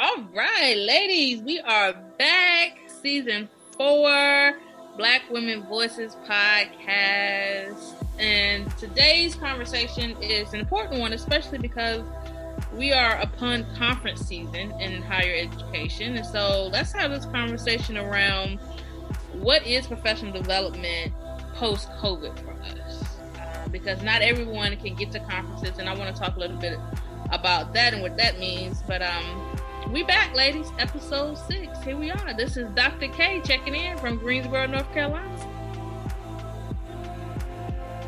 All right, ladies, we are back. Season four, Black Womyn Voices podcast. And today's conversation is an important one, especially because we are upon conference season in higher education. And so let's have this conversation around what is professional development post COVID for us. Uh, because not everyone can get to conferences, and I want to talk a little bit about that and what that means. But um, we back, ladies. Episode six. Here we are. This is Dr. K checking in from Greensboro, North Carolina.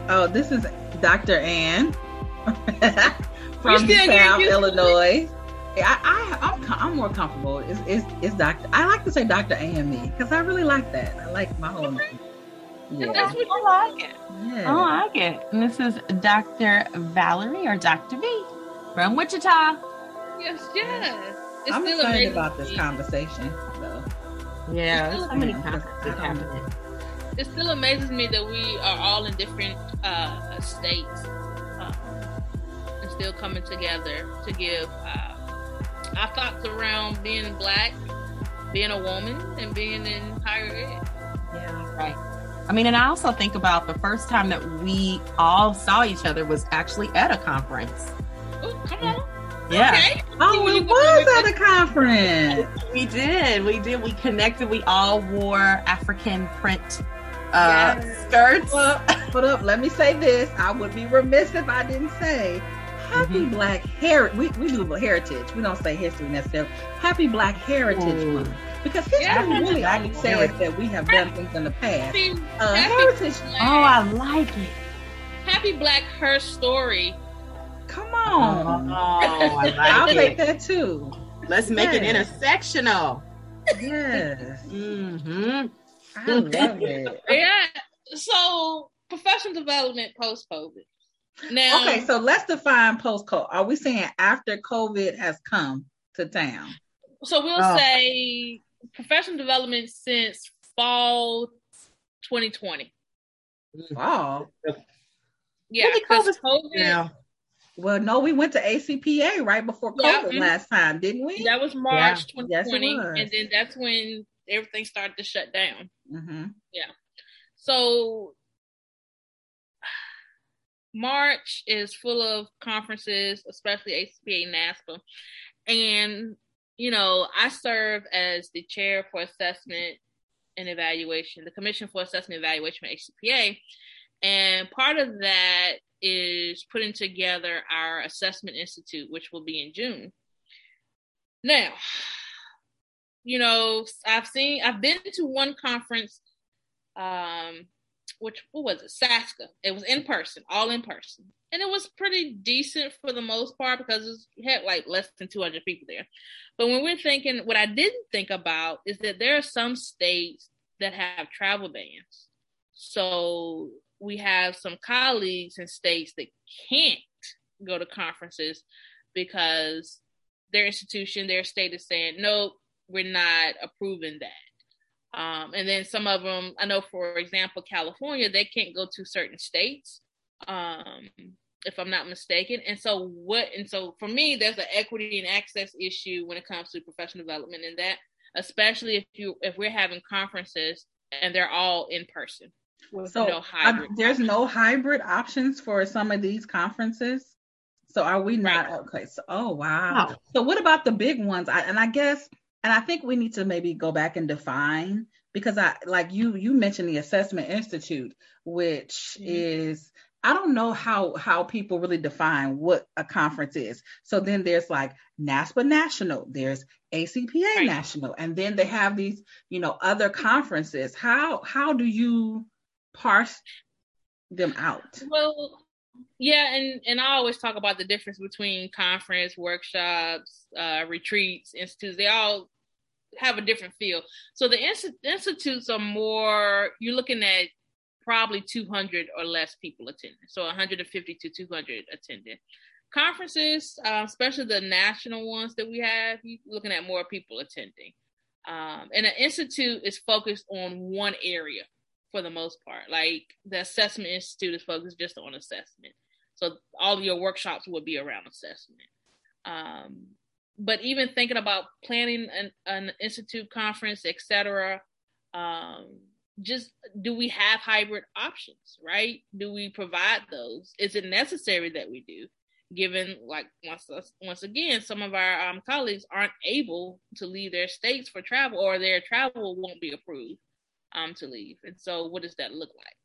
Oh, this is Dr. Ann from South Illinois. I, I, I'm, I'm more comfortable. It's, it's, it's Doctor. I like to say Doctor AME because I really like that. I like my whole name. Yeah. That's what I like it. Yeah. I like it. And this is Dr. Valerie or Dr. V from Wichita. Yes, yes. It's I'm still excited about this conversation, though. Yeah, so many conferences happening. It still amazes me that we are all in different uh, states um, and still coming together to give uh, our thoughts around being black, being a woman, and being in higher ed. Yeah, right. I mean, and I also think about the first time that we all saw each other was actually at a conference. Oh, come on. Yeah. Okay. Oh, we was at a conference. We did. We did. We connected. We all wore African print uh, yes. skirts. Well, hold up. Let me say this. I would be remiss if I didn't say Happy mm-hmm. Black Heritage. We, we do heritage. We don't say history necessarily. Happy Black Heritage Ooh. Month. Because history yeah, really only says that we have done things in the past. Happy, uh, heritage. Black. Oh, I like it. Happy Black Her Story Come on. Oh, I like I'll it. take that too. Let's make yes. it intersectional. Yes. mm-hmm. I love it. Yeah. So professional development post COVID. Now Okay, so let's define post COVID. Are we saying after COVID has come to town? So we'll oh. say professional development since fall 2020. Fall. Yeah, because COVID, yeah. Well, no, we went to ACPA right before COVID yeah. Mm-hmm. last time, didn't we? That was March yeah. 2020, yes, and then that's when everything started to shut down. Mm-hmm. Yeah. So March is full of conferences, especially ACPA NASPA. And, you know, I serve as the chair for assessment and evaluation, the Commission for Assessment and Evaluation at ACPA. And part of that is putting together our assessment institute, which will be in June. Now, you know, I've seen, I've been to one conference, um, which what was it, Saska. It was in person, all in person, and it was pretty decent for the most part because it had like less than 200 people there. But when we're thinking, what I didn't think about is that there are some states that have travel bans. So we have some colleagues in states that can't go to conferences because their institution, their state is saying, nope, we're not approving that. Um, and then some of them, I know, for example, California, they can't go to certain states, um, if I'm not mistaken. And so, what, and so for me, there's an equity and access issue when it comes to professional development, and that, especially if you, if we're having conferences and they're all in person so no uh, there's no hybrid options for some of these conferences. So are we not right. okay? So oh wow. So what about the big ones? I, and I guess and I think we need to maybe go back and define because I like you you mentioned the Assessment Institute, which mm-hmm. is I don't know how how people really define what a conference is. So then there's like NASPA National, there's ACPA right. National, and then they have these you know other conferences. How how do you parse them out? Well, yeah, and and I always talk about the difference between conference, workshops, uh, retreats, institutes. They all have a different feel. So the institutes are more. You're looking at probably 200 or less people attending. So 150 to 200 attending. Conferences, uh, especially the national ones that we have, you're looking at more people attending. Um, and an institute is focused on one area for the most part. Like the assessment institute is focused just on assessment. So all your workshops will be around assessment. Um, but even thinking about planning an, an institute conference, etc. Um, just do we have hybrid options, right? Do we provide those? Is it necessary that we do? Given like once once again, some of our um, colleagues aren't able to leave their states for travel, or their travel won't be approved um, to leave. And so, what does that look like?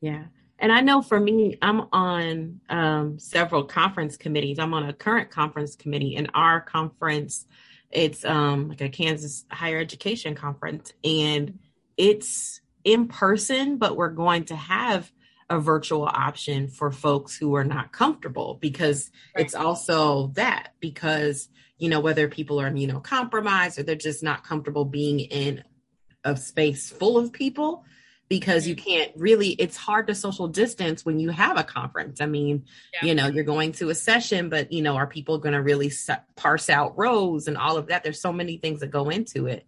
Yeah, and I know for me, I'm on um, several conference committees. I'm on a current conference committee, and our conference, it's um, like a Kansas higher education conference, and it's in person, but we're going to have a virtual option for folks who are not comfortable because right. it's also that because you know whether people are immunocompromised or they're just not comfortable being in a space full of people because you can't really it's hard to social distance when you have a conference. I mean yeah. you know you're going to a session but you know are people going to really parse out rows and all of that? There's so many things that go into it.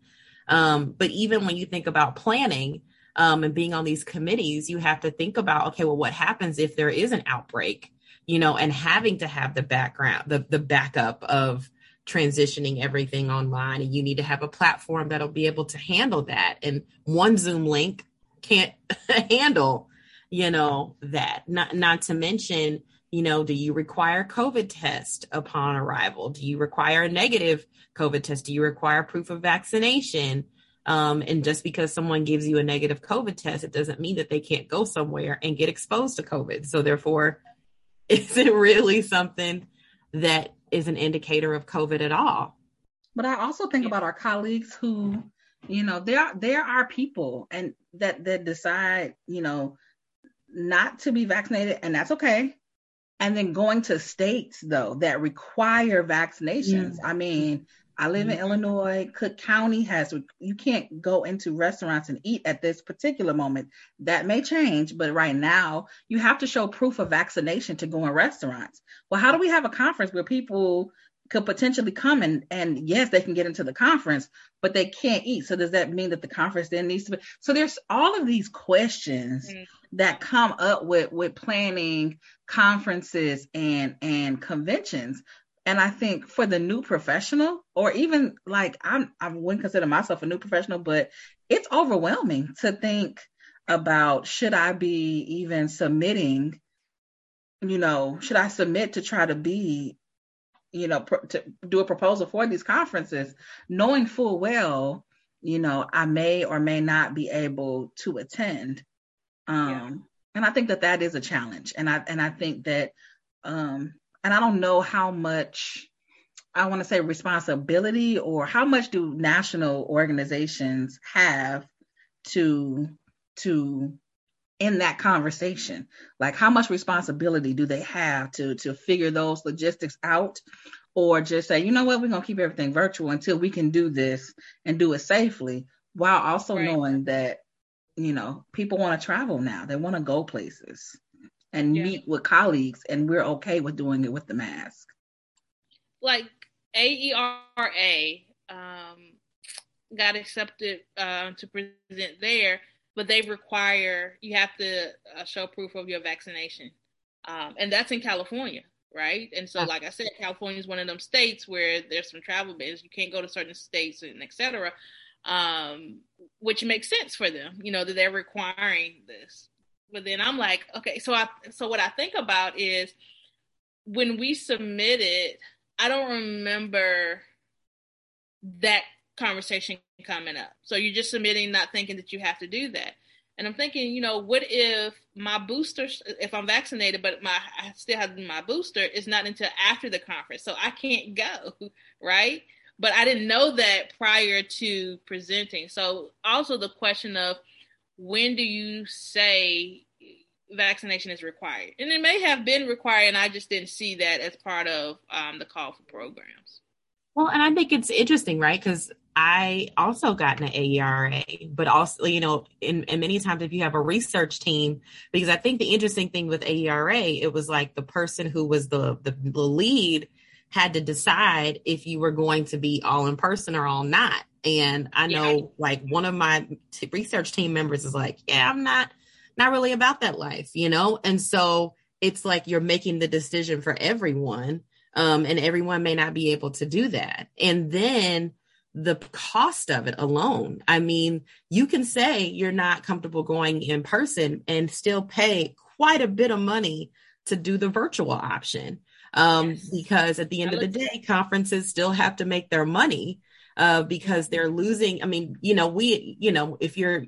Um, but even when you think about planning um, and being on these committees, you have to think about, okay, well, what happens if there is an outbreak, you know, and having to have the background, the, the backup of transitioning everything online. And you need to have a platform that'll be able to handle that. And one Zoom link can't handle, you know, that. Not, not to mention, you know, do you require COVID test upon arrival? Do you require a negative COVID test? Do you require proof of vaccination? Um, and just because someone gives you a negative COVID test, it doesn't mean that they can't go somewhere and get exposed to COVID. So therefore, is it really something that is an indicator of COVID at all? But I also think about our colleagues who, you know, there there are people and that that decide, you know, not to be vaccinated, and that's okay. And then going to states though that require vaccinations. I mean, I live in mm-hmm. Illinois. Cook County has, you can't go into restaurants and eat at this particular moment. That may change, but right now you have to show proof of vaccination to go in restaurants. Well, how do we have a conference where people could potentially come and, and yes, they can get into the conference, but they can't eat. So does that mean that the conference then needs to be? So there's all of these questions mm-hmm. that come up with, with planning conferences and, and conventions and I think for the new professional, or even like I'm, I wouldn't consider myself a new professional, but it's overwhelming to think about should I be even submitting, you know, should I submit to try to be, you know, pr- to do a proposal for these conferences, knowing full well, you know, I may or may not be able to attend. Um, yeah. And I think that that is a challenge, and I and I think that um, and I don't know how much I want to say responsibility or how much do national organizations have to to in that conversation? Like how much responsibility do they have to to figure those logistics out? Or just say you know what? We're going to keep everything virtual until we can do this and do it safely while also right. knowing that you know people want to travel now. They want to go places and yeah. meet with colleagues, and we're okay with doing it with the mask. Like AERA um, got accepted uh, to present there, but they require you have to uh, show proof of your vaccination, um, and that's in California, right? And so, like I said, California is one of them states where there's some travel bans. You can't go to certain states and etc. Um, which makes sense for them, you know, that they're requiring this but then I'm like, okay, so I so what I think about is when we submitted, I don't remember that conversation coming up. So you're just submitting, not thinking that you have to do that. And I'm thinking, you know, what if my booster, if I'm vaccinated, but my I still have my booster, is not until after the conference, so I can't go, right? But I didn't know that prior to presenting. So also the question of when do you say vaccination is required? And it may have been required, and I just didn't see that as part of um, the call for programs. Well, and I think it's interesting, right? Because I also got an AERA, but also, you know, and, many times if you have a research team, because I think the interesting thing with AERA, it was like the person who was the, the, the lead had to decide if you were going to be all in person or all not. And I know yeah. like one of my t- research team members is like, yeah, I'm not, not really about that life, you know? And so it's like you're making the decision for everyone. Um, and everyone may not be able to do that. And then the cost of it alone. I mean, you can say you're not comfortable going in person and still pay quite a bit of money to do the virtual option. Um, yes. because at the end of the day, conferences still have to make their money uh, because they're losing. I mean, you know, we, you know, if you're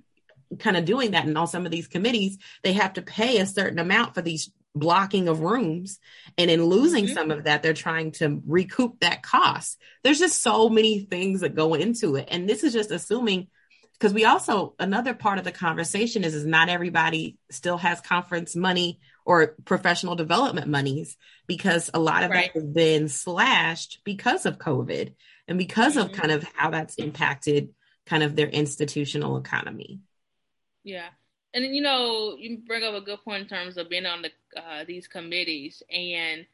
kind of doing that and on some of these committees, they have to pay a certain amount for these blocking of rooms and in losing mm-hmm. some of that they're trying to recoup that cost there's just so many things that go into it and this is just assuming because we also another part of the conversation is is not everybody still has conference money or professional development monies because a lot of right. that has been slashed because of covid and because mm-hmm. of kind of how that's impacted kind of their institutional economy. Yeah. And you know you bring up a good point in terms of being on the uh, these committees. And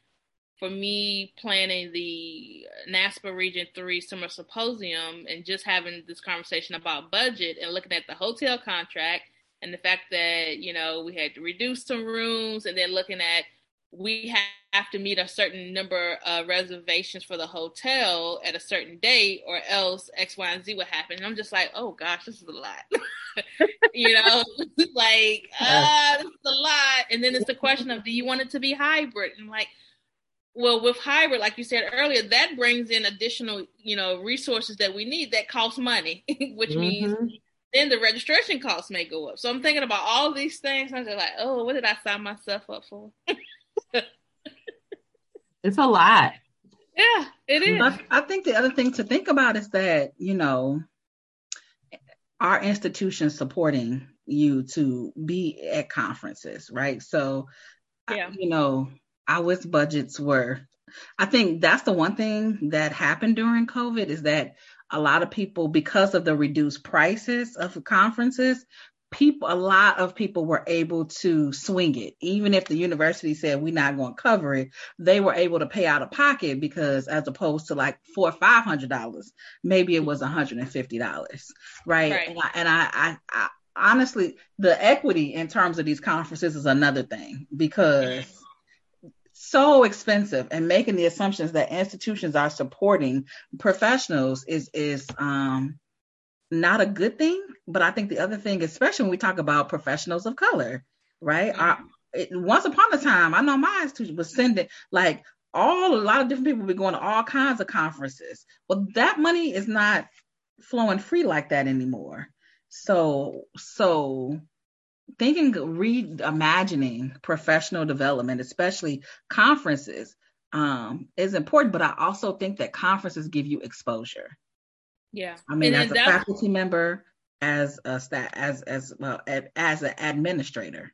for me planning the NASPA Region 3 Summer Symposium and just having this conversation about budget and looking at the hotel contract and the fact that, you know, we had to reduce some rooms and then looking at we have to meet a certain number of reservations for the hotel at a certain date or else X, Y, and Z would happen. And I'm just like, oh gosh, this is a lot. you know, like, uh, this is a lot. And then it's the question of, do you want it to be hybrid? And like, well, with hybrid, like you said earlier, that brings in additional, you know, resources that we need that cost money, which mm-hmm. means then the registration costs may go up. So I'm thinking about all these things. I'm just like, oh, what did I sign myself up for? It's a lot. Yeah, it is. But I think the other thing to think about is that, you know, our institution supporting you to be at conferences, right? So, yeah. you know, our budgets were, I think that's the one thing that happened during COVID is that a lot of people, because of the reduced prices of conferences, people a lot of people were able to swing it even if the university said we're not going to cover it they were able to pay out of pocket because as opposed to like four or five hundred dollars maybe it was a hundred and fifty dollars right, right. and, I, and I, I, I honestly the equity in terms of these conferences is another thing because so expensive and making the assumptions that institutions are supporting professionals is is um not a good thing. But I think the other thing, especially when we talk about professionals of color, right? Mm-hmm. Our, it, once upon a time, I know my institution was sending like all a lot of different people be going to all kinds of conferences. Well, that money is not flowing free like that anymore. So, so thinking, reimagining professional development, especially conferences, um, is important. But I also think that conferences give you exposure. Yeah. I mean, and as a that, faculty member, as a staff, as as well as an administrator.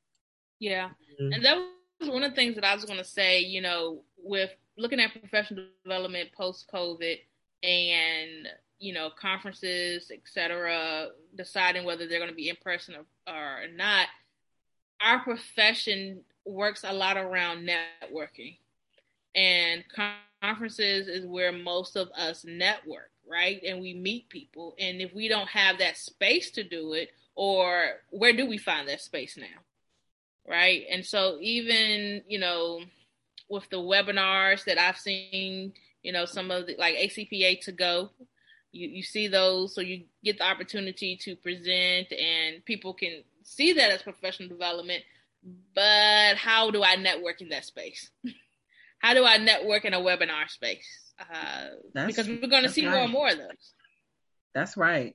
Yeah, mm-hmm. and that was one of the things that I was going to say. You know, with looking at professional development post COVID and you know conferences, etc., deciding whether they're going to be in person or, or not. Our profession works a lot around networking, and conferences is where most of us network right? And we meet people. And if we don't have that space to do it, or where do we find that space now? Right. And so even, you know, with the webinars that I've seen, you know, some of the like ACPA to go, you, you see those, so you get the opportunity to present and people can see that as professional development. But how do I network in that space? how do I network in a webinar space? uh, because we're going to see right. more and more of those. That's right.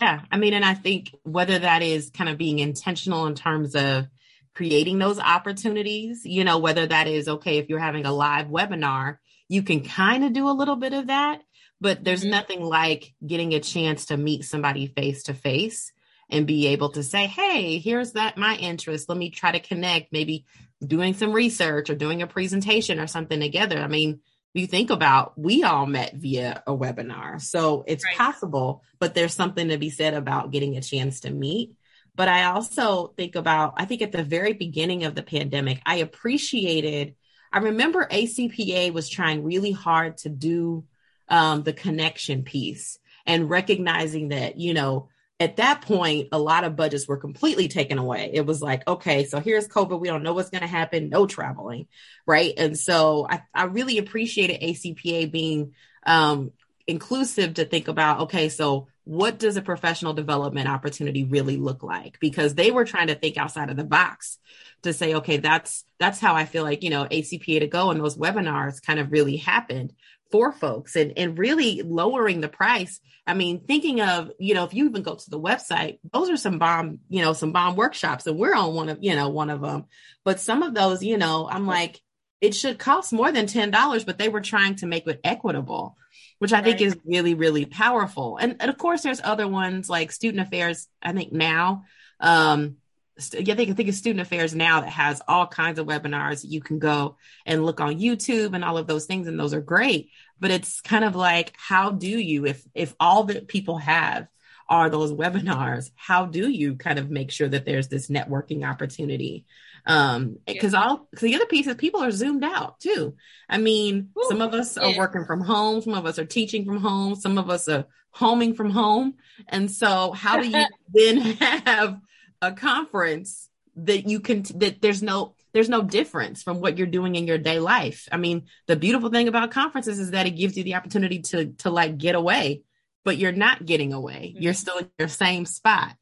Yeah, I mean, and I think whether that is kind of being intentional in terms of creating those opportunities, you know, whether that is okay if you're having a live webinar, you can kind of do a little bit of that, but there's mm-hmm. nothing like getting a chance to meet somebody face to face and be able to say, "Hey, here's that my interest. Let me try to connect, maybe doing some research or doing a presentation or something together." I mean, you think about we all met via a webinar so it's right. possible but there's something to be said about getting a chance to meet but i also think about i think at the very beginning of the pandemic i appreciated i remember acpa was trying really hard to do um, the connection piece and recognizing that you know at that point, a lot of budgets were completely taken away. It was like, okay, so here's COVID. We don't know what's going to happen. No traveling. Right. And so I, I really appreciated ACPA being um, inclusive to think about, okay, so what does a professional development opportunity really look like? Because they were trying to think outside of the box to say, okay, that's, that's how I feel like, you know, ACPA to go and those webinars kind of really happened for folks and, and really lowering the price. I mean, thinking of, you know, if you even go to the website, those are some bomb, you know, some bomb workshops and we're on one of, you know, one of them. But some of those, you know, I'm like, it should cost more than $10, but they were trying to make it equitable, which I think is really, really powerful. And, and of course, there's other ones like student affairs, I think now, um, I think I think it's Student Affairs now that has all kinds of webinars. You can go and look on YouTube and all of those things, and those are great. But it's kind of like, how do you, if if all that people have are those webinars, how do you kind of make sure that there's this networking opportunity? Um, because yeah. all the other piece is people are zoomed out too. I mean, Ooh, some of us yeah. are working from home, some of us are teaching from home, some of us are homing from home, and so how do you then have a conference that you can that there's no there's no difference from what you're doing in your day life. I mean, the beautiful thing about conferences is that it gives you the opportunity to to like get away, but you're not getting away. Mm-hmm. You're still in your same spot.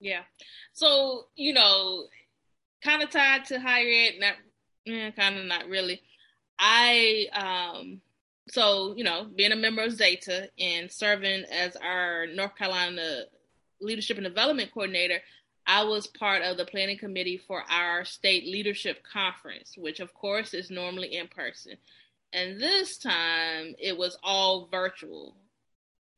Yeah. So, you know, kind of tied to higher ed, not eh, kind of not really. I um so, you know, being a member of Zeta and serving as our North Carolina leadership and development coordinator, I was part of the planning committee for our state leadership conference, which of course is normally in person. And this time it was all virtual.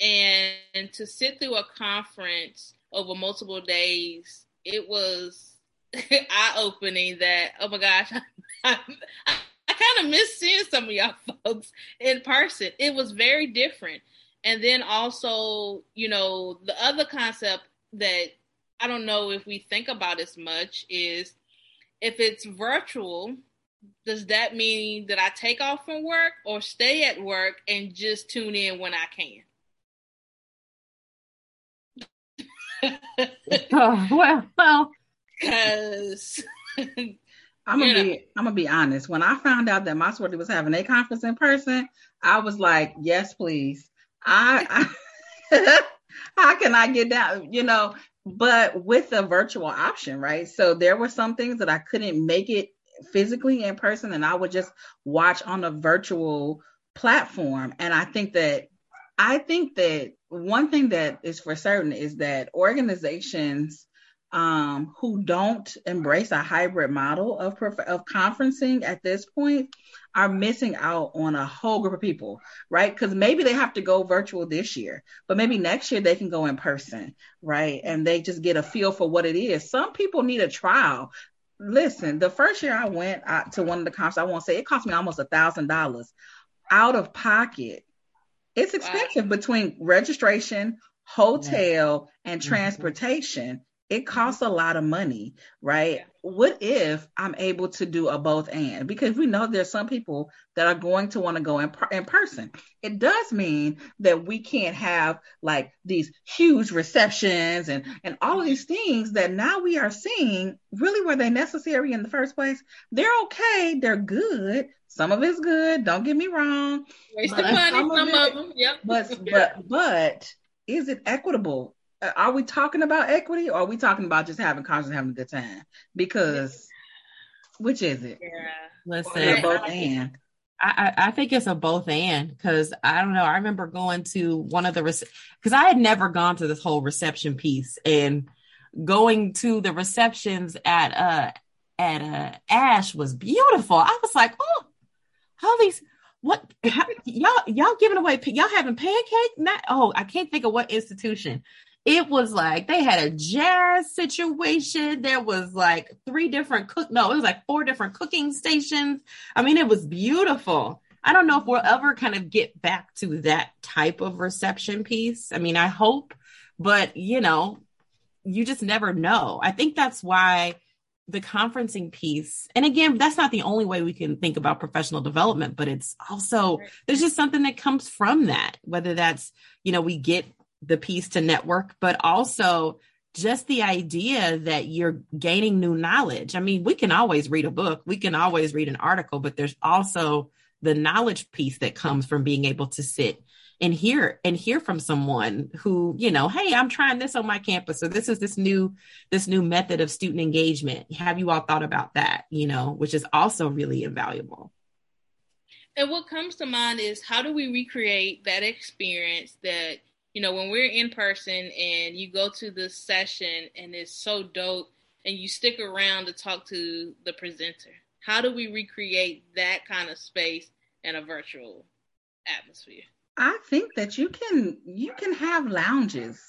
And to sit through a conference over multiple days, it was eye opening that, oh my gosh, I, I, I kind of miss seeing some of y'all folks in person. It was very different. And then also, you know, the other concept that I don't know if we think about as much is if it's virtual, does that mean that I take off from work or stay at work and just tune in when I can? Oh, well, well, because I'm gonna be I'm gonna be honest. When I found out that my sorority was having a conference in person, I was like, yes, please. I, I how can I get down? You know, but with a virtual option, right? So there were some things that I couldn't make it physically in person, and I would just watch on a virtual platform. And I think that I think that one thing that is for certain is that organizations um, who don't embrace a hybrid model of prof- of conferencing at this point are missing out on a whole group of people, right? Because maybe they have to go virtual this year, but maybe next year they can go in person, right? And they just get a feel for what it is. Some people need a trial. Listen, the first year I went uh, to one of the conferences, I won't say it cost me almost a thousand dollars out of pocket. It's expensive wow. between registration, hotel, and mm-hmm. transportation it costs a lot of money, right? Yeah. What if I'm able to do a both and? Because we know there's some people that are going to want to go in, in person. It does mean that we can't have like these huge receptions and, and all of these things that now we are seeing really were they necessary in the first place? They're okay. They're good. Some of it's good. Don't get me wrong. Waste of money, some, of, it, of them. Yep. But, but, but is it equitable? Are we talking about equity or are we talking about just having conference having a good time? Because which is it? Yeah. Listen, both and. I, I think it's a both and because I don't know. I remember going to one of the because I had never gone to this whole reception piece and going to the receptions at uh at uh ASHE was beautiful. I was like, oh, all these what how, y'all y'all giving away y'all having pancake? Not oh, I can't think of what institution it was like they had a jazz situation. There was like three different cook. No, it was like four different cooking stations. I mean, it was beautiful. I don't know if we'll ever kind of get back to that type of reception piece. I mean, I hope, but you know, you just never know. I think that's why the conferencing piece, and again, that's not the only way we can think about professional development, but it's also, there's just something that comes from that, whether that's, you know, we get the piece to network, but also just the idea that you're gaining new knowledge. I mean, we can always read a book, we can always read an article, but there's also the knowledge piece that comes from being able to sit and hear and hear from someone who you know hey i'm trying this on my campus So this is this new this new method of student engagement have you all thought about that you know which is also really invaluable and what comes to mind is how do we recreate that experience that you know when we're in person and you go to the session and it's so dope and you stick around to talk to the presenter how do we recreate that kind of space in a virtual atmosphere? I think that you can you can have lounges.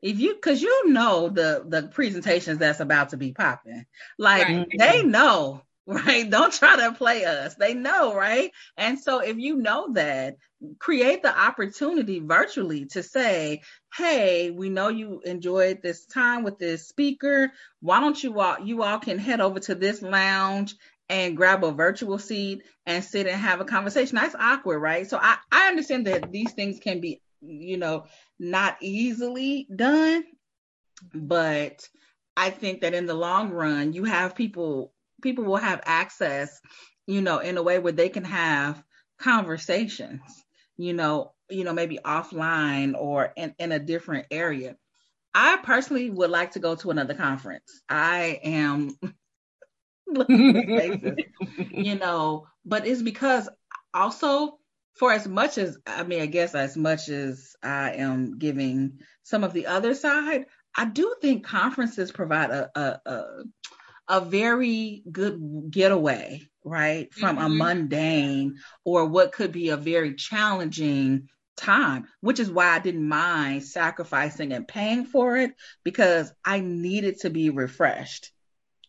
If you because you know the the presentations that's about to be popping. Like right. they know right don't try to play us they know right and so if you know that create the opportunity virtually to say hey we know you enjoyed this time with this speaker why don't you all you all can head over to this lounge and grab a virtual seat and sit and have a conversation. That's awkward, right? So I, I understand that these things can be, you know, not easily done, but I think that in the long run, you have people, people will have access, you know, in a way where they can have conversations, you know, you know, maybe offline or in, in a different area. I personally would like to go to another conference. I am you know, but it's because also for as much as I mean, I guess as much as I am giving some of the other side, I do think conferences provide a a, a, a very good getaway, right, from mm-hmm. a mundane or what could be a very challenging time, which is why I didn't mind sacrificing and paying for it because I needed to be refreshed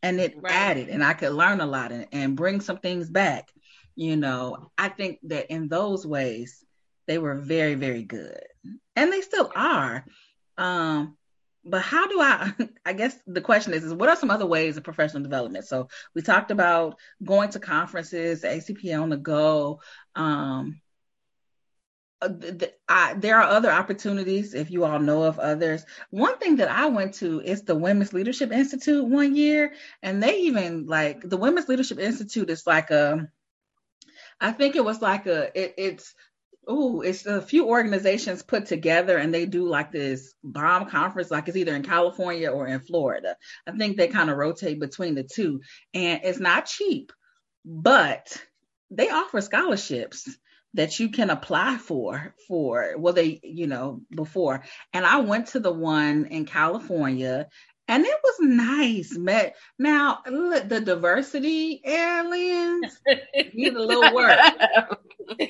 and it right. added and I could learn a lot and, and bring some things back. You know, I think that in those ways they were very, very good. And they still are. Um, but how do I I guess the question is is what are some other ways of professional development? So we talked about going to conferences, ACPA on the go, um, uh, I, there are other opportunities if you all know of others. One thing that I went to is the Women's Leadership Institute one year, and they even like the Women's Leadership Institute is like a, I think it was like a, it, it's oh, it's a few organizations put together and they do like this bomb conference, like it's either in California or in Florida. I think they kind of rotate between the two, and it's not cheap, but they offer scholarships that you can apply for for well they you know before and i went to the one in california and it was nice met now look the diversity aliens need a little work.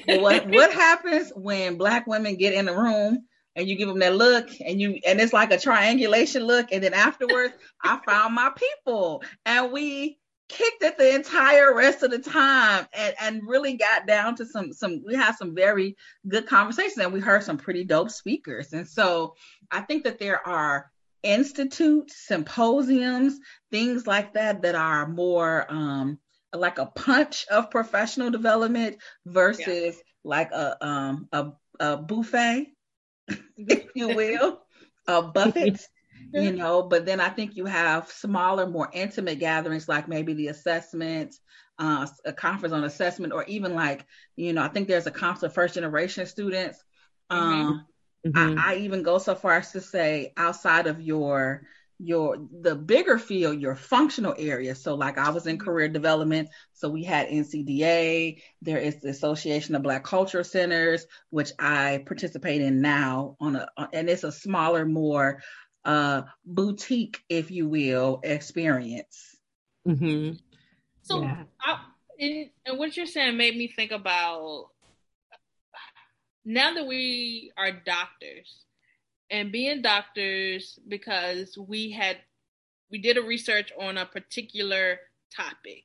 What what happens when black women get in the room and you give them that look and you and it's like a triangulation look and then afterwards i found my people and we kicked it the entire rest of the time and, and really got down to some some we had some very good conversations and we heard some pretty dope speakers. And so i think that there are institutes symposiums things like that that are more um like a punch of professional development versus yeah. like a um a, a buffet if you will a buffet you know. But then i think you have smaller more intimate gatherings like maybe the assessment uh, a conference on assessment or even like you know i think there's a conference of first generation students um, mm-hmm. I, I even go so far as to say outside of your your the bigger field your functional area so like i was in mm-hmm. career development so we had ncda there is the association of black cultural centers which i participate in now on a and it's a smaller more uh, boutique, if you will, experience. Mm-hmm. So, yeah. I, and what you're saying made me think about now that we are doctors and being doctors because we had we did a research on a particular topic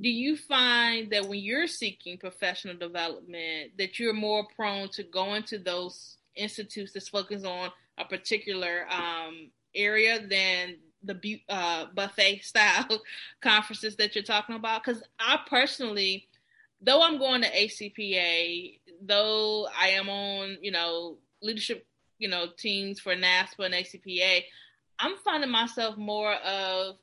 do you find that when you're seeking professional development that you're more prone to go into those institutes that focus on a particular um, area than the uh, buffet style conferences that you're talking about. Because I personally, though I'm going to ACPA, though I am on, you know, leadership you know, teams for NASPA and ACPA, I'm finding myself more of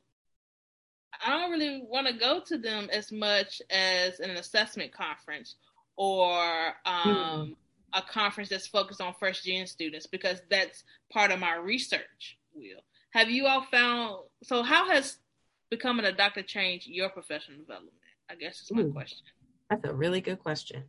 I don't really want to go to them as much as an assessment conference or um, mm. a conference that's focused on first gen students because that's part of my research. Will have you all found? So, how has becoming a doctor changed your professional development? I guess is my Ooh, question. That's a really good question.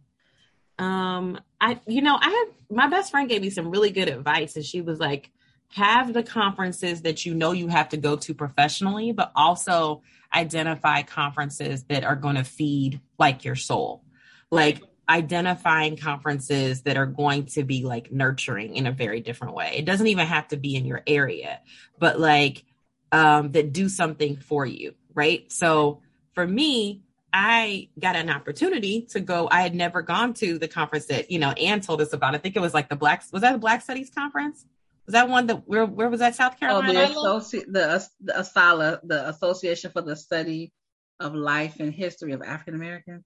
Um, I, you know, I had my best friend gave me some really good advice, and she was like, have the conferences that you know you have to go to professionally, but also identify conferences that are going to feed like your soul. Like identifying conferences that are going to be like nurturing in a very different way. It doesn't even have to be in your area, but like um, that do something for you, right? So for me, I got an opportunity to go. I had never gone to the conference that you know Anne told us about. I think it was like the Black was that the Black Studies conference? Was that one that where where was that South Carolina? Oh, the associ- the the ASALH, the Association for the Study of Life and History of African Americans.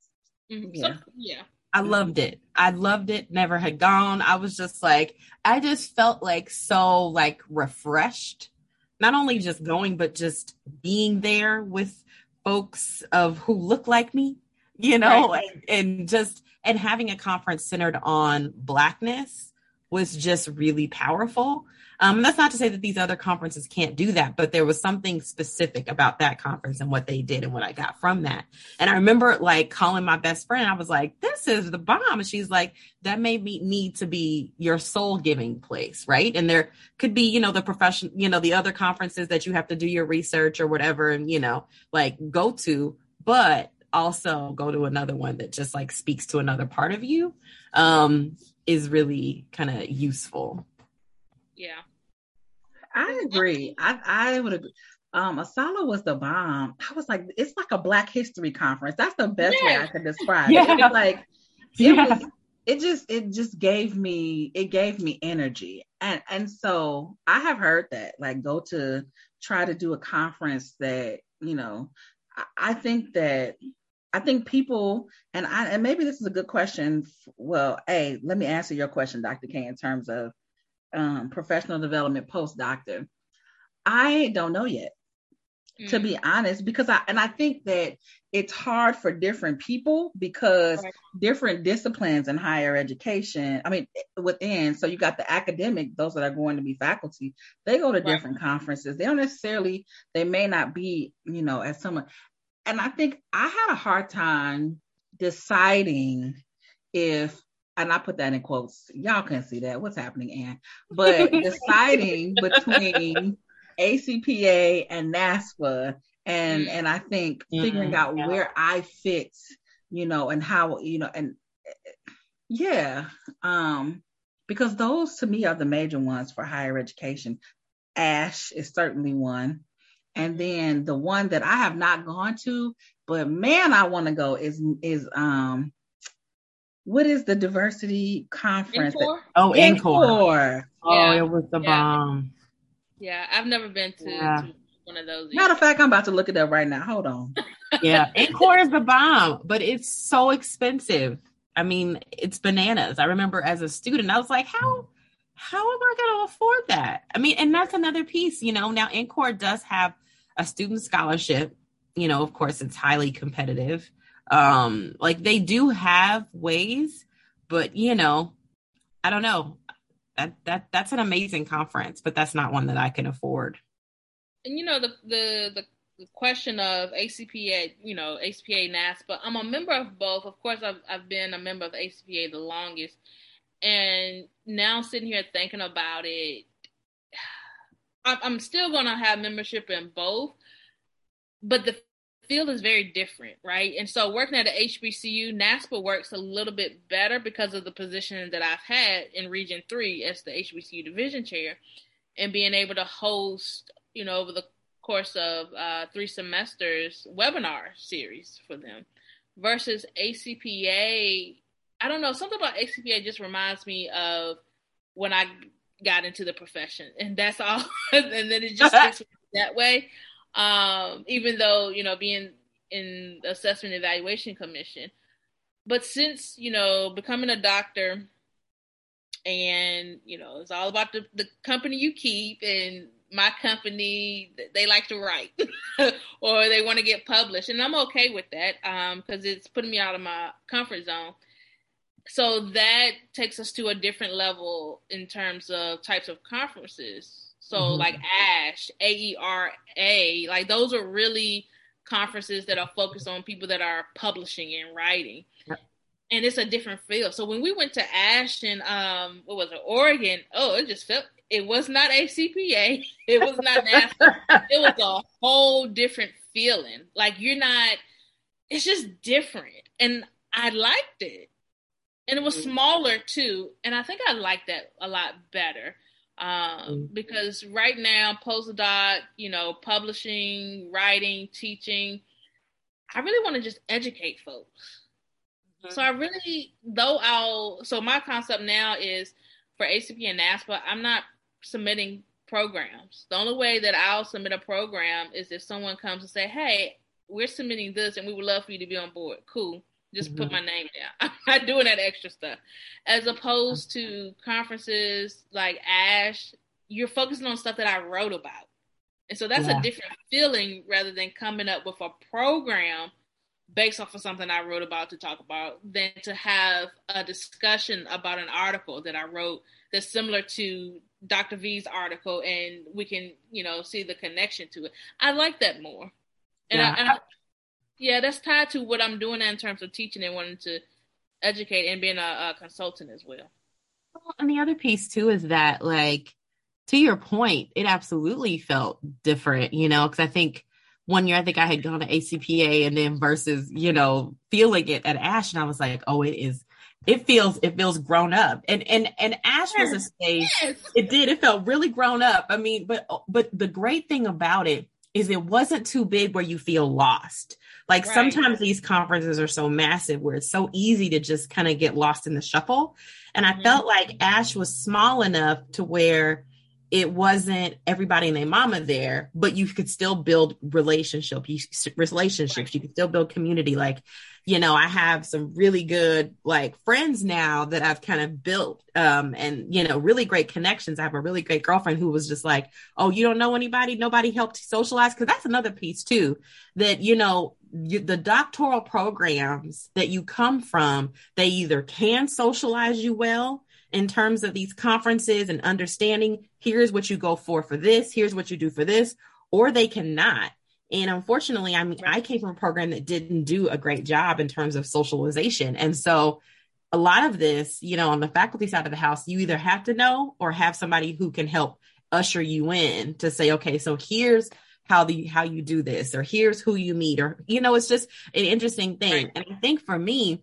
Mm-hmm. Yeah, so, yeah. I loved it. I loved it. Never had gone. I was just like, I just felt like so like refreshed. Not only just going, but just being there with folks of who look like me, you know, right. and, and just and having a conference centered on blackness was just really powerful. Um, that's not to say that these other conferences can't do that, but there was something specific about that conference and what they did and what I got from that. And I remember like calling my best friend. I was like, "This is the bomb," and she's like, "That made me need to be your soul giving place, right?" And there could be, you know, the profession, you know, the other conferences that you have to do your research or whatever, and you know, like go to, but also go to another one that just like speaks to another part of you um is really kind of useful yeah. I agree. I I would agree. Um, ASALH was the bomb. I was like, it's like a Black History conference. That's the best yeah. way I could describe yeah. it. It's like it yeah. was it just it just gave me it gave me energy. And and so I have heard that like go to try to do a conference that, you know, I, I think that I think people and I and maybe this is a good question. Well, hey, let me answer your question, Dr. K, in terms of um, professional development postdoctor? I don't know yet, mm. to be mm. honest, because I and I think that it's hard for different people because right. different disciplines in higher education. I mean, within so you got the academic, those that are going to be faculty, they go to right. different conferences. They don't necessarily, they may not be, you know, as someone. And I think I had a hard time deciding if and I put that in quotes. Y'all can see that. What's happening, Anne? But deciding between ACPA and NASPA, and mm. and I think mm-hmm. figuring out yeah. where I fit, you know, and how you know, and yeah, um, because those to me are the major ones for higher education. ASHE is certainly one. And then the one that I have not gone to, but man, I want to go is is um what is the diversity conference? NCORE? Oh, NCORE. Oh, yeah. it was the yeah. bomb. Yeah, I've never been to, yeah. to one of those. Matter of fact, I'm about to look it up right now. Hold on. yeah, NCORE is the bomb, but it's so expensive. I mean, it's bananas. I remember as a student, I was like, how how am I going to afford that? I mean, and that's another piece, you know. Now, NCORE does have a student scholarship. You know, of course, it's highly competitive um like they do have ways but you know i don't know. That that that's an amazing conference but that's not one that i can afford. And you know the the the, the question of acpa you know acpa naspa i'm a member of both. Of course i've, I've been a member of acpa the longest. And now sitting here thinking about it i'm still going to have membership in both but the field is very different, right? And so working at a HBCU, NASPA works a little bit better because of the position that I've had in Region 3 as the HBCU division chair and being able to host, you know, over the course of uh, three semesters webinar series for them versus ACPA. I don't know, something about ACPA just reminds me of when I got into the profession and that's all. and then it just that way um, even though you know being in the assessment evaluation commission. But since you know becoming a doctor and you know it's all about the, the company you keep and my company they like to write or they want to get published. And i'm okay with that because um, it's putting me out of my comfort zone. So that takes us to a different level in terms of types of conferences so mm-hmm. like ASHE AERA like those are really conferences that are focused on people that are publishing and writing and it's a different feel. So when we went to ASHE and um, what was it, Oregon? Oh, it just felt it was not ACPA. It was not NASPA. it was a whole different feeling. Like you're not. It's just different, and I liked it. And it was mm-hmm. smaller too, and I think I liked that a lot better. Um, mm-hmm. because right now, postdoc, you know, publishing, writing, teaching, I really want to just educate folks so I really, though I'll, so my concept now is for ACP and NASPA, I'm not submitting programs. The only way that I'll submit a program is if someone comes and say, hey, we're submitting this and we would love for you to be on board. Cool. Just mm-hmm. put my name down. I'm not doing that extra stuff. As opposed to conferences like ASHE, you're focusing on stuff that I wrote about. And so that's yeah. a different feeling rather than coming up with a program based off of something I wrote about to talk about than to have a discussion about an article that I wrote that's similar to Dr. V's article and we can, you know, see the connection to it. I like that more. And, yeah. I, I, yeah, that's tied to what I'm doing in terms of teaching and wanting to educate and being a, a consultant as well. well. And the other piece too is that like to your point, it absolutely felt different, you know, because I think one year I think I had gone to ACPA and then versus, you know, feeling it at ASHE and I was like, oh, it is it feels it feels grown up. And and and ASHE was a stage yes. it did, it felt really grown up. I mean, but but the great thing about it is it wasn't too big where you feel lost. Like right. sometimes these conferences are so massive where it's so easy to just kind of get lost in the shuffle. And I mm-hmm. felt like ASHE was small enough to where it wasn't everybody and their mama there, but you could still build relationship, you, relationships. You could still build community. Like, you know, I have some really good like friends now that I've kind of built, um, and you know, really great connections. I have a really great girlfriend who was just like, "Oh, you don't know anybody? Nobody helped socialize." Because that's another piece too. That you know, you, the doctoral programs that you come from, they either can socialize you well in terms of these conferences and understanding here's what you go for for this, here's what you do for this, or they cannot. And unfortunately, I mean, I came from a program that didn't do a great job in terms of socialization. And so a lot of this, you know, on the faculty side of the house, you either have to know or have somebody who can help usher you in to say, okay, so here's how the how you do this, or here's who you meet, or you know, it's just an interesting thing. Right. And I think for me,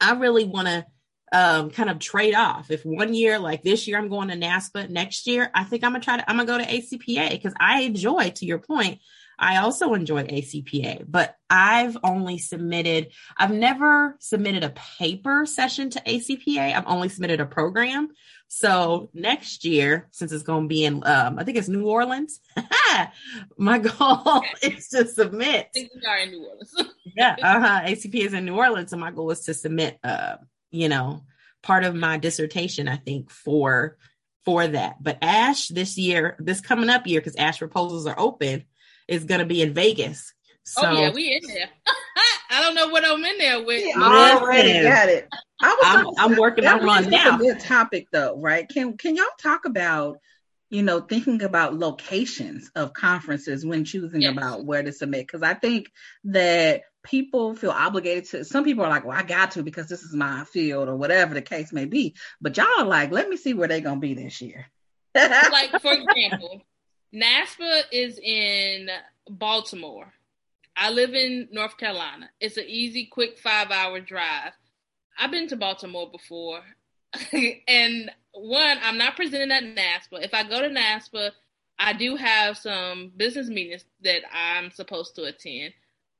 I really want to um, kind of trade off. If one year, like this year, I'm going to NASPA, next year, I think I'm gonna try to, I'm gonna go to ACPA because I enjoy, to your point, I also enjoy ACPA, but I've only submitted, I've never submitted a paper session to ACPA. I've only submitted a program. So next year, since it's going to be in, um, I think it's New Orleans, my goal is to submit. I think we are in New Orleans. yeah, uh-huh. ACP is in New Orleans. So my goal is to submit, uh, you know, part of my dissertation, I think, for for that. But ASHE this year, this coming up year, because ASHE proposals are open, is gonna be in Vegas. So, oh yeah, we in there. I don't know what I'm in there with. I already got it. I was I'm, I'm working on one now. A good topic though, right? Can can y'all talk about you know, thinking about locations of conferences when choosing yes. about where to submit. Because I think that people feel obligated to, some people are like, well, I got to because this is my field or whatever the case may be. But y'all are like, let me see where they're going to be this year. like, for example, NASPA is in Baltimore. I live in North Carolina. It's an easy, quick five hour drive. I've been to Baltimore before. and one, I'm not presenting at NASPA. If I go to NASPA, I do have some business meetings that I'm supposed to attend,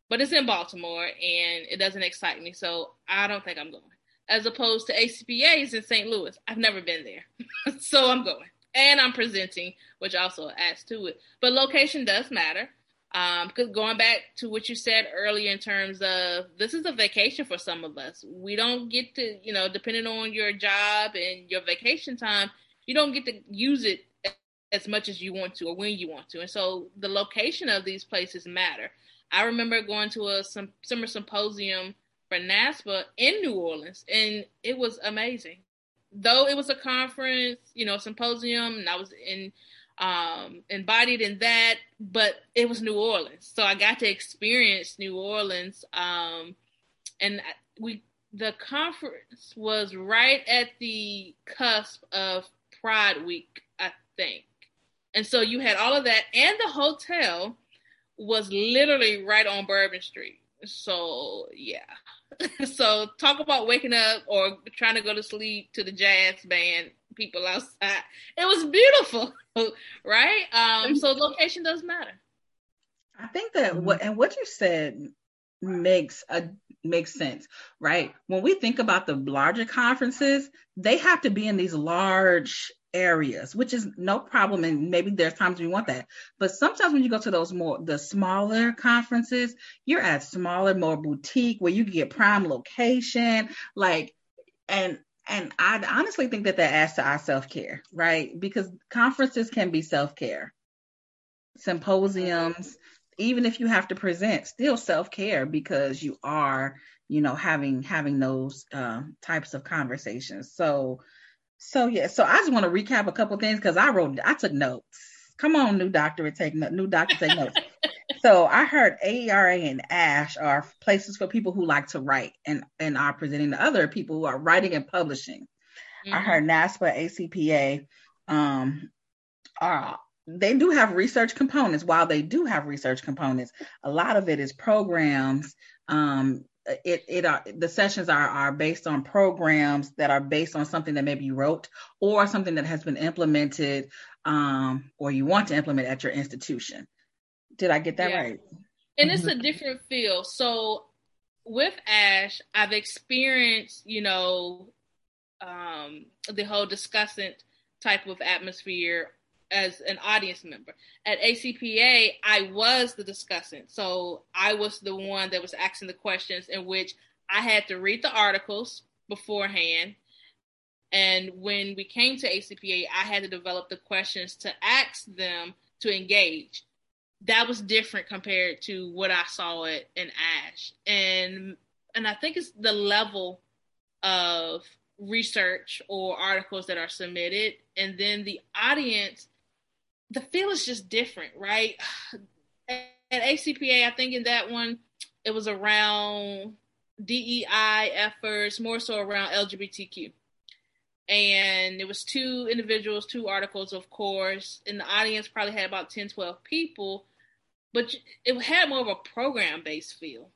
but it's in Baltimore and it doesn't excite me, so I don't think I'm going. As opposed to ACPA's in St. Louis, I've never been there, so I'm going. And I'm presenting, which also adds to it. But location does matter. Um, because going back to what you said earlier in terms of this is a vacation for some of us. We don't get to, you know, depending on your job and your vacation time, you don't get to use it as much as you want to or when you want to. And so the location of these places matter. I remember going to a some, summer symposium for NASPA in New Orleans, and it was amazing. Though it was a conference, you know, symposium, and I was in um, embodied in that, but it was New Orleans, so I got to experience New Orleans. Um, and we the conference was right at the cusp of Pride Week, I think, and so you had all of that, and the hotel was literally right on Bourbon Street. So yeah. so talk about waking up or trying to go to sleep to the jazz band people outside. It was beautiful, right? Um, so location does matter. I think that what and what you said makes a makes sense, right? When we think about the larger conferences, they have to be in these large areas, which is no problem. And maybe there's times we want that. But sometimes when you go to those more the smaller conferences, you're at smaller, more boutique where you get prime location, like and and I honestly think that that adds to our self care, right? Because conferences can be self care, symposiums, even if you have to present, still self care because you are, you know, having having those uh, types of conversations. So so yeah, so I just want to recap a couple things because I wrote, I took notes. Come on, new doctor, take new doctor take notes. so I heard AERA and ASH are places for people who like to write and and are presenting to other people who are writing and publishing. Mm-hmm. I heard NASPA, ACPA, um, are they do have research components. While they do have research components, a lot of it is programs um, it it are the sessions are are based on programs that are based on something that maybe you wrote or something that has been implemented um, or you want to implement at your institution. Did I get that yeah. right? And it's mm-hmm. a different feel. So with ASHE, I've experienced, you know, um, the whole discussant type of atmosphere as an audience member. At ACPA, I was the discussant. So I was the one that was asking the questions in which I had to read the articles beforehand. And when we came to ACPA, I had to develop the questions to ask them to engage. That was different compared to what I saw it in ASHE. And and I think it's the level of research or articles that are submitted and then the audience the feel is just different, right? At ACPA, I think in that one, it was around DEI efforts, more so around LGBTQ. And it was two individuals, two articles, of course, and the audience probably had about 10, 12 people, but it had more of a program based feel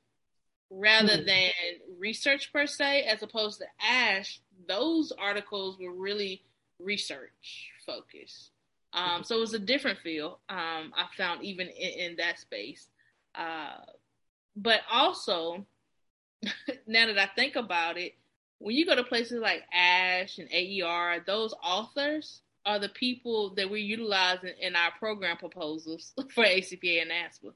rather mm-hmm. than research per se, as opposed to ASHE. Those articles were really research focused. Um, so it was a different feel. Um, I found even in, in that space. Uh, but also, now that I think about it, when you go to places like ASHE and AER, those authors are the people that we're utilizing in our program proposals for ACPA and NASPA.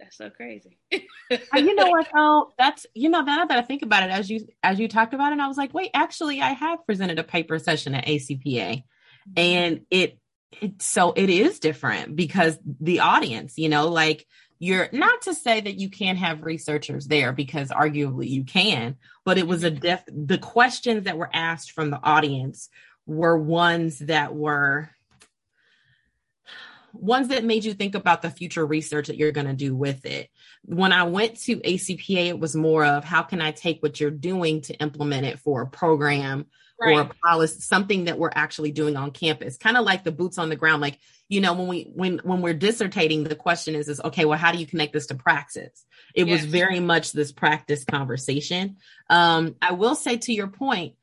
That's so crazy. you know what though? That's you know now that I think about it, as you as you talked about it, I was like, wait, actually, I have presented a paper session at ACPA, mm-hmm. and it it, so it is different because the audience, you know, like you're not to say that you can't have researchers there because arguably you can, but it was a def the questions that were asked from the audience were ones that were ones that made you think about the future research that you're going to do with it. When I went to ACPA, it was more of how can I take what you're doing to implement it for a program right. or a policy, something that we're actually doing on campus. Kind of like the boots on the ground. Like, you know, when we when when we're dissertating, the question is is okay, well, how do you connect this to praxis? It yes. was very much this practice conversation. Um, I will say to your point,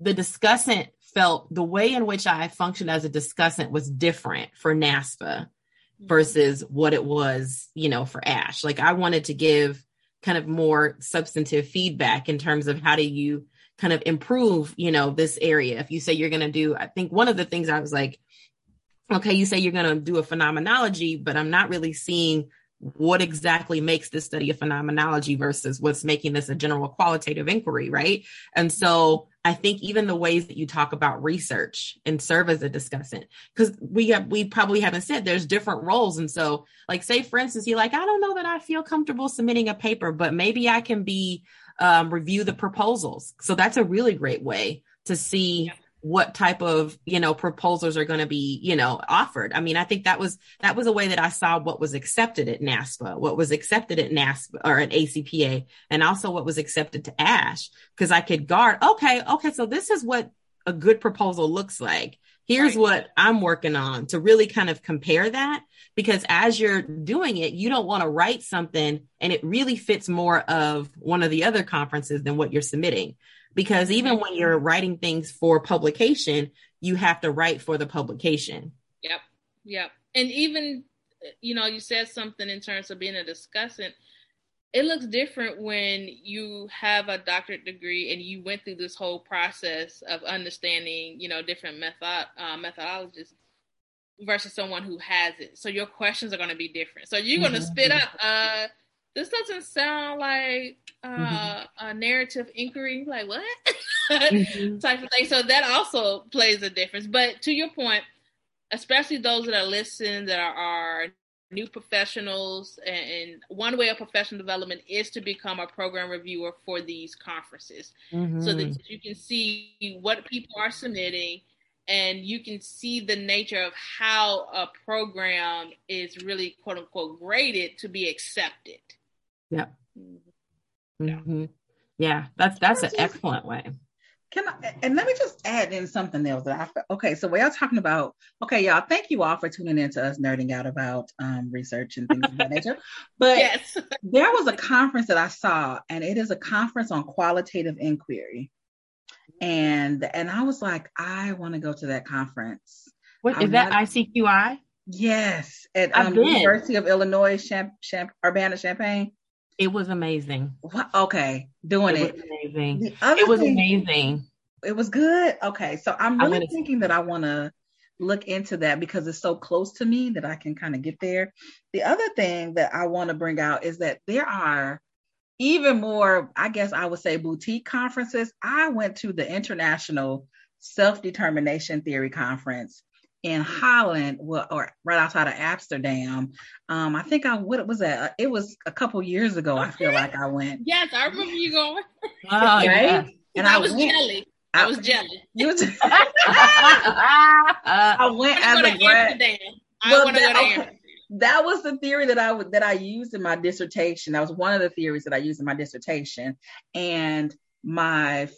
the discussant felt the way in which I functioned as a discussant was different for NASPA mm-hmm. versus what it was, you know, for ASHE. Like I wanted to give kind of more substantive feedback in terms of how do you kind of improve, you know, this area. If you say you're going to do, I think one of the things I was like, okay, you say you're going to do a phenomenology, but I'm not really seeing what exactly makes this study a phenomenology versus what's making this a general qualitative inquiry, right? And so I think even the ways that you talk about research and serve as a discussant, because we have we probably haven't said there's different roles. And so, like, say for instance, you're like, I don't know that I feel comfortable submitting a paper, but maybe I can be um, review the proposals. So that's a really great way to see what type of you know proposals are going to be you know offered. I mean i think that was that was a way that i saw what was accepted at naspa what was accepted at naspa or at acpa and also what was accepted to ASHE because i could guard okay okay so this is what a good proposal looks like here's right. what i'm working on to really kind of compare that because as you're doing it you don't want to write something and it really fits more of one of the other conferences than what you're submitting because even when you're mm-hmm. writing things for publication, you have to write for the publication. Yep. Yep. And even, you know, you said something in terms of being a discussant. It looks different when you have a doctorate degree and you went through this whole process of understanding, you know, different method uh, methodologies versus someone who has it. So your questions are going to be different. So you're going to mm-hmm. spit up, uh, this doesn't sound like uh, mm-hmm. a narrative inquiry, like what mm-hmm. type of thing. So that also plays a difference. But to your point, especially those that are listening that are, are new professionals, and, and, one way of professional development is to become a program reviewer for these conferences, mm-hmm. so that you can see what people are submitting. And you can see the nature of how a program is really quote unquote graded to be accepted. Yeah. Mm-hmm. Yeah, that's that's an excellent way. Can I, and let me just add in something else that I okay. So we are talking about okay, y'all. Thank you all for tuning in to us nerding out about um, research and things of that nature. But yes. there was a conference that I saw, and it is a conference on qualitative inquiry, and and I was like, I want to go to that conference. What is that? ICQI. Yes, at um, University of Illinois, Champ, Champ, Urbana Champaign. It was amazing. Okay, doing it. it. amazing. it was thing, amazing. It was good. Okay, so I'm really gonna, thinking that I want to look into that because it's so close to me that I can kind of get there. The other thing that I want to bring out is that there are even more, I guess I would say, boutique conferences. I went to the International Self Determination Theory Conference in Holland, well, or right outside of Amsterdam. Um, I think I what was that? It was a couple years ago. Okay. I feel like I went. Yes, I remember you going. Oh, right? yeah. And I, I was went, jelly. I, I was jelly. You was, I went as a grad. I want to that was the theory that I that I used in my dissertation. That was one of the theories that I used in my dissertation, and my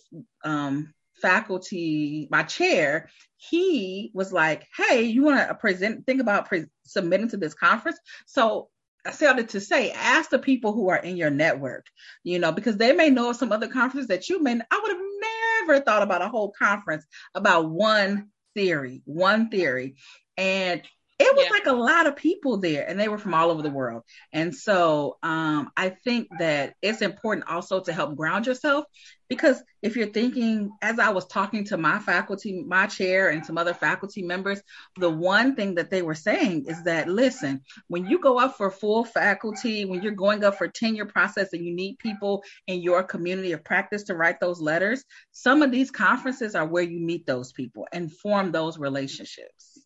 um, faculty, my chair, he was like, "Hey, you want to present? Think about pre- submitting to this conference." So I started to say, ask the people who are in your network, you know, because they may know of some other conferences that you may. I would have never thought about a whole conference about one theory, one theory, and it was yeah. like a lot of people there and they were from all over the world and so um, i think that it's important also to help ground yourself because if you're thinking as i was talking to my faculty my chair and some other faculty members the one thing that they were saying is that listen when you go up for full faculty when you're going up for tenure process and you need people in your community of practice to write those letters some of these conferences are where you meet those people and form those relationships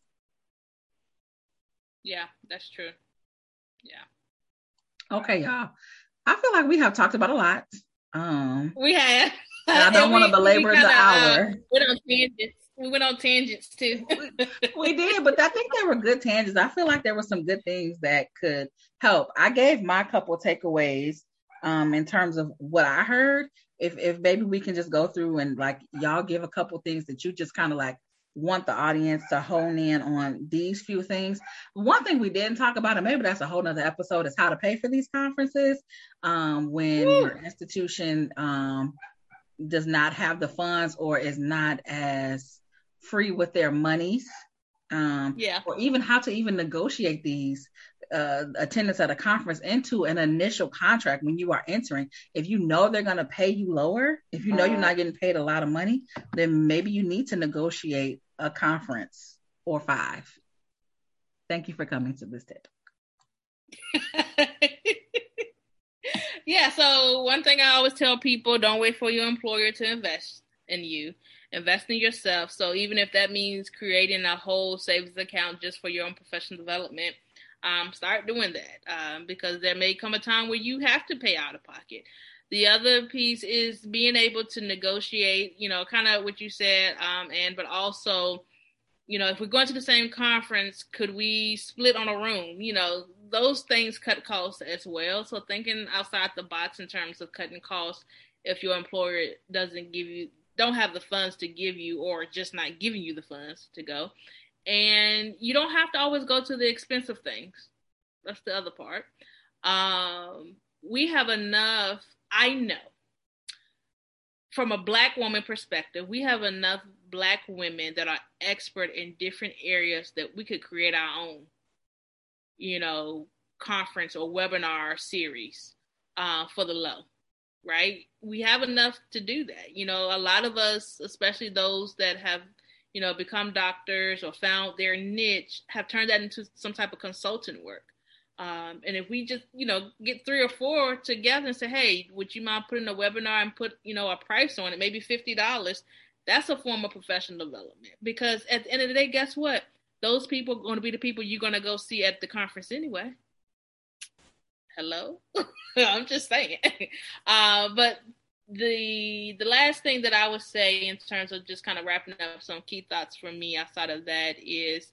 yeah, that's true. Yeah. Okay, y'all. I feel like we have talked about a lot. Um We have. I don't want to belabor kinda, the uh, hour. Uh, went on tangents. We went on tangents too. we, we did, but I think there were good tangents. I feel like there were some good things that could help. I gave my couple takeaways um in terms of what I heard. If if maybe we can just go through and like y'all give a couple things that you just kind of like want the audience to hone in on these few things. One thing we didn't talk about, and maybe that's a whole nother episode, is how to pay for these conferences. Um, when Woo. your institution um, does not have the funds or is not as free with their monies. Um, yeah. Or even how to even negotiate these uh, attendance at a conference into an initial contract when you are entering. If you know they're going to pay you lower, if you know you're not getting paid a lot of money, then maybe you need to negotiate a conference or five. Thank you for coming to this TED. yeah, so one thing I always tell people don't wait for your employer to invest in you. Invest in yourself. So even if that means creating a whole savings account just for your own professional development, um, start doing that um, because there may come a time where you have to pay out of pocket. The other piece is being able to negotiate, you know, kind of what you said, um, and but also, you know, if we're going to the same conference, could we split on a room? You know, those things cut costs as well. So thinking outside the box in terms of cutting costs, if your employer doesn't give you, don't have the funds to give you, or just not giving you the funds to go, and you don't have to always go to the expensive things. That's the other part. Um, we have enough I know from a black woman perspective, we have enough black women that are expert in different areas that we could create our own, you know, conference or webinar series uh, for the low, right? We have enough to do that. You know, a lot of us, especially those that have, you know, become doctors or found their niche, have turned that into some type of consultant work. Um, and if we just, you know, get three or four together and say, hey, would you mind putting a webinar and put, you know, a price on it, maybe $50, that's a form of professional development. Because at the end of the day, guess what? Those people are going to be the people you're going to go see at the conference anyway. Hello? I'm just saying. Uh, but the the last thing that I would say in terms of just kind of wrapping up some key thoughts for me outside of that is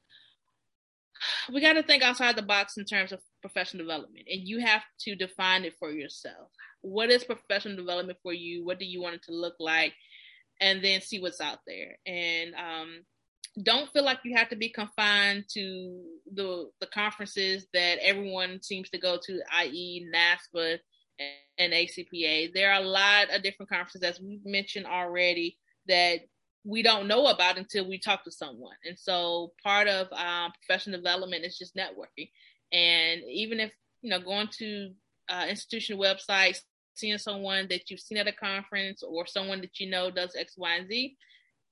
we got to think outside the box in terms of professional development and you have to define it for yourself. What is professional development for you? What do you want it to look like? And then see what's out there. And um, don't feel like you have to be confined to the the conferences that everyone seems to go to i.e naspa and acpa there are a lot of different conferences as we've mentioned already that we don't know about until we talk to someone. And so part of um, professional development is just networking. And even if, you know, going to uh, institutional websites, seeing someone that you've seen at a conference or someone that you know does X, Y, and Z,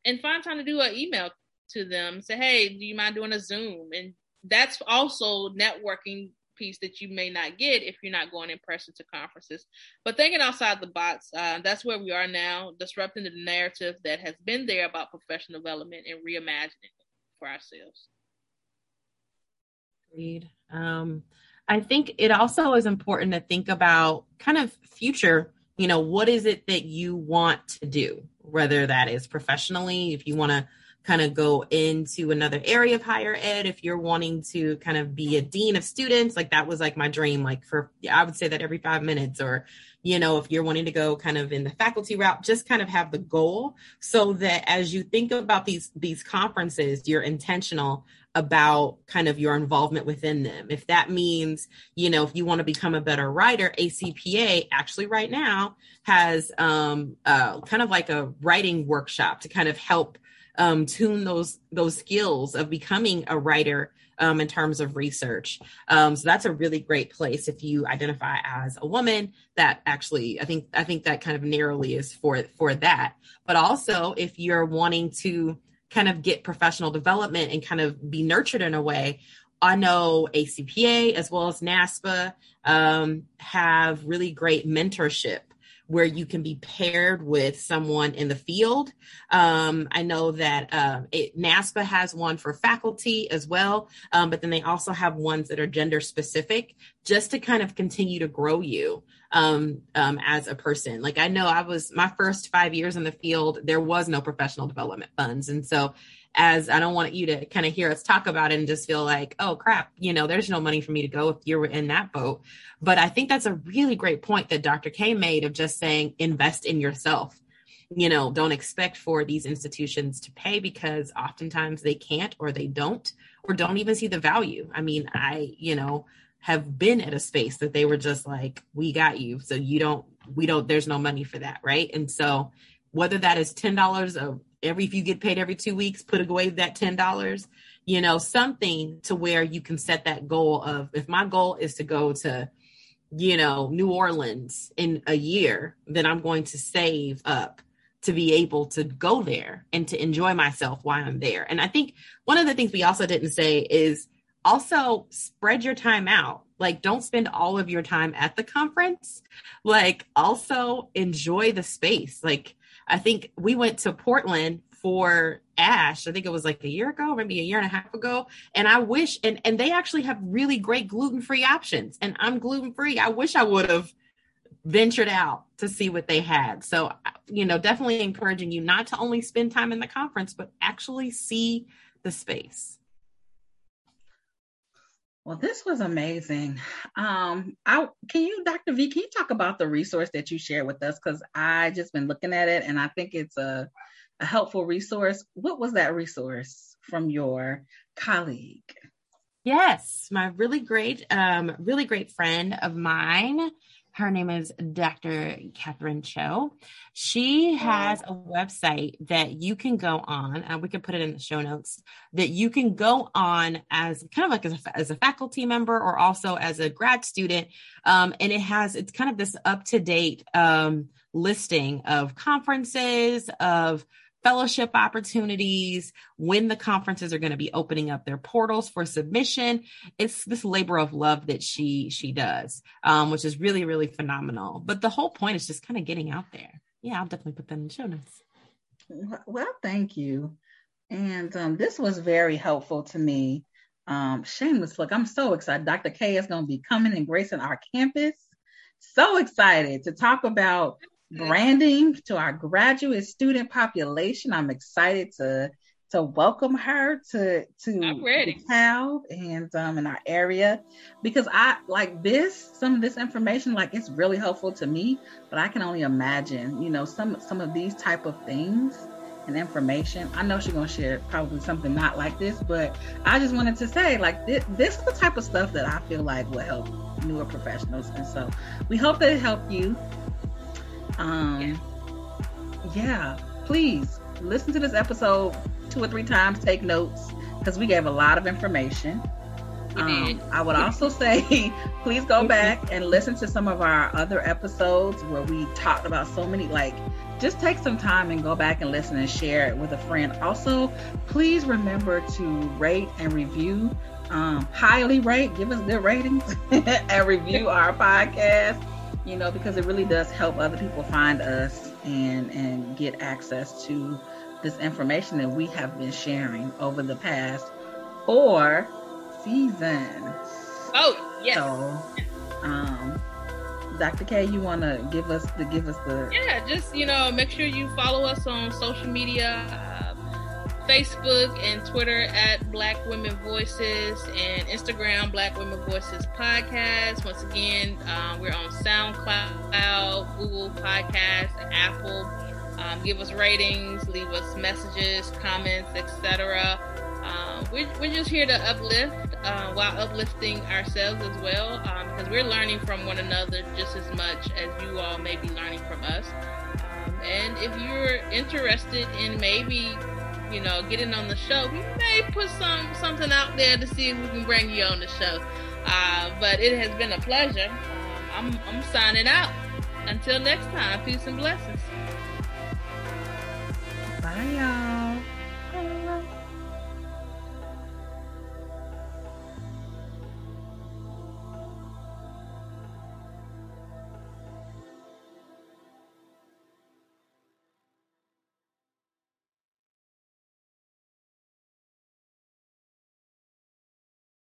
and find time to do an email to them. Say, hey, do you mind doing a Zoom? And that's also networking piece that you may not get if you're not going in person to conferences. But thinking outside the box, uh, that's where we are now, disrupting the narrative that has been there about professional development and reimagining it for ourselves. Agreed. Um, I think it also is important to think about kind of future, you know, what is it that you want to do, whether that is professionally, if you want to kind of go into another area of higher ed. If you're wanting to kind of be a dean of students like that was like my dream like for i would say that every five minutes or you know if you're wanting to go kind of in the faculty route just kind of have the goal so that as you think about these these conferences you're intentional about kind of your involvement within them. If that means you know if you want to become a better writer acpa actually right now has um uh kind of like a writing workshop to kind of help um, tune those those skills of becoming a writer um, in terms of research. Um, so that's a really great place if you identify as a woman. That actually, I think, I think that kind of narrowly is for for that. But also, if you're wanting to kind of get professional development and kind of be nurtured in a way, I know ACPA as well as NASPA um, have really great mentorship where you can be paired with someone in the field. Um, I know that uh, it, NASPA has one for faculty as well, um, but then they also have ones that are gender specific just to kind of continue to grow you um, um, as a person. Like I know I was my first five years in the field, there was no professional development funds. And so as I don't want you to kind of hear us talk about it and just feel like, oh crap, you know, there's no money for me to go if you're in that boat. But I think that's a really great point that Dr. K made of just saying invest in yourself. You know, don't expect for these institutions to pay because oftentimes they can't or they don't or don't even see the value. I mean, I, you know, have been at a space that they were just like, we got you. So you don't, we don't, there's no money for that. Right. And so whether that is $10 of every if you get paid every two weeks, put away that ten dollars. You know, something to where you can set that goal of if my goal is to go to, you know, New Orleans in a year, then I'm going to save up to be able to go there and to enjoy myself while I'm there. And I think one of the things we also didn't say is also spread your time out. Like, don't spend all of your time at the conference. Like, also enjoy the space. Like, I think we went to Portland for ASHE. I think it was like a year ago, maybe a year and a half ago. And I wish, and and they actually have really great gluten free options. And I'm gluten free. I wish I would have ventured out to see what they had. So, you know, definitely encouraging you not to only spend time in the conference, but actually see the space. Well, this was amazing. Um, I can you, Dr. V, can you talk about the resource that you shared with us? Because I just been looking at it and I think it's a, a helpful resource. What was that resource from your colleague? Yes, my really great, um, really great friend of mine her name is Dr. Catherine Cho. She has a website that you can go on, and we can put it in the show notes, that you can go on as kind of like as a, as a faculty member or also as a grad student. Um, and it has, it's kind of this up to date um, listing of conferences, of fellowship opportunities, when the conferences are going to be opening up their portals for submission. It's this labor of love that she she does, um, which is really really phenomenal. But the whole point is just kind of getting out there. Yeah, I'll definitely put that in the show notes. Well, thank you. And um, this was very helpful to me. Um, shameless look, I'm so excited. Dr. K is going to be coming and gracing our campus. So excited to talk about branding to our graduate student population. I'm excited to to welcome her to to the town and um in our area because I like this some of this information like it's really helpful to me but I can only imagine you know some some of these type of things and information. I know she's gonna share probably something not like this but I just wanted to say like this, this is the type of stuff that I feel like will help newer professionals. And so we hope that it helped you um, yeah, please listen to this episode two or three times, take notes, because we gave a lot of information. Um, I would also say, please go back and listen to some of our other episodes where we talked about so many, like, just take some time and go back and listen and share it with a friend. Also, please remember to rate and review, um, highly rate, give us good ratings, and review our podcast you know, because it really does help other people find us and and get access to this information that we have been sharing over the past four seasons. Oh, yes. So, um, Dr. K, you want to give us the give us the yeah, just you know, make sure you follow us on social media Facebook and Twitter at Black Womyn Voices and Instagram Black Womyn Voices Podcast. Once again, um, we're on SoundCloud, Google Podcasts, Apple. Um, give us ratings, leave us messages, comments, etc. Um, we're, we're just here to uplift uh, while uplifting ourselves as well because um, we're learning from one another just as much as you all may be learning from us. Um, and if you're interested in maybe you know, getting on the show. We may put some something out there to see if we can bring you on the show. Uh, but it has been a pleasure. Um, I'm I'm signing out. Until next time, peace and blessings. Bye, y'all.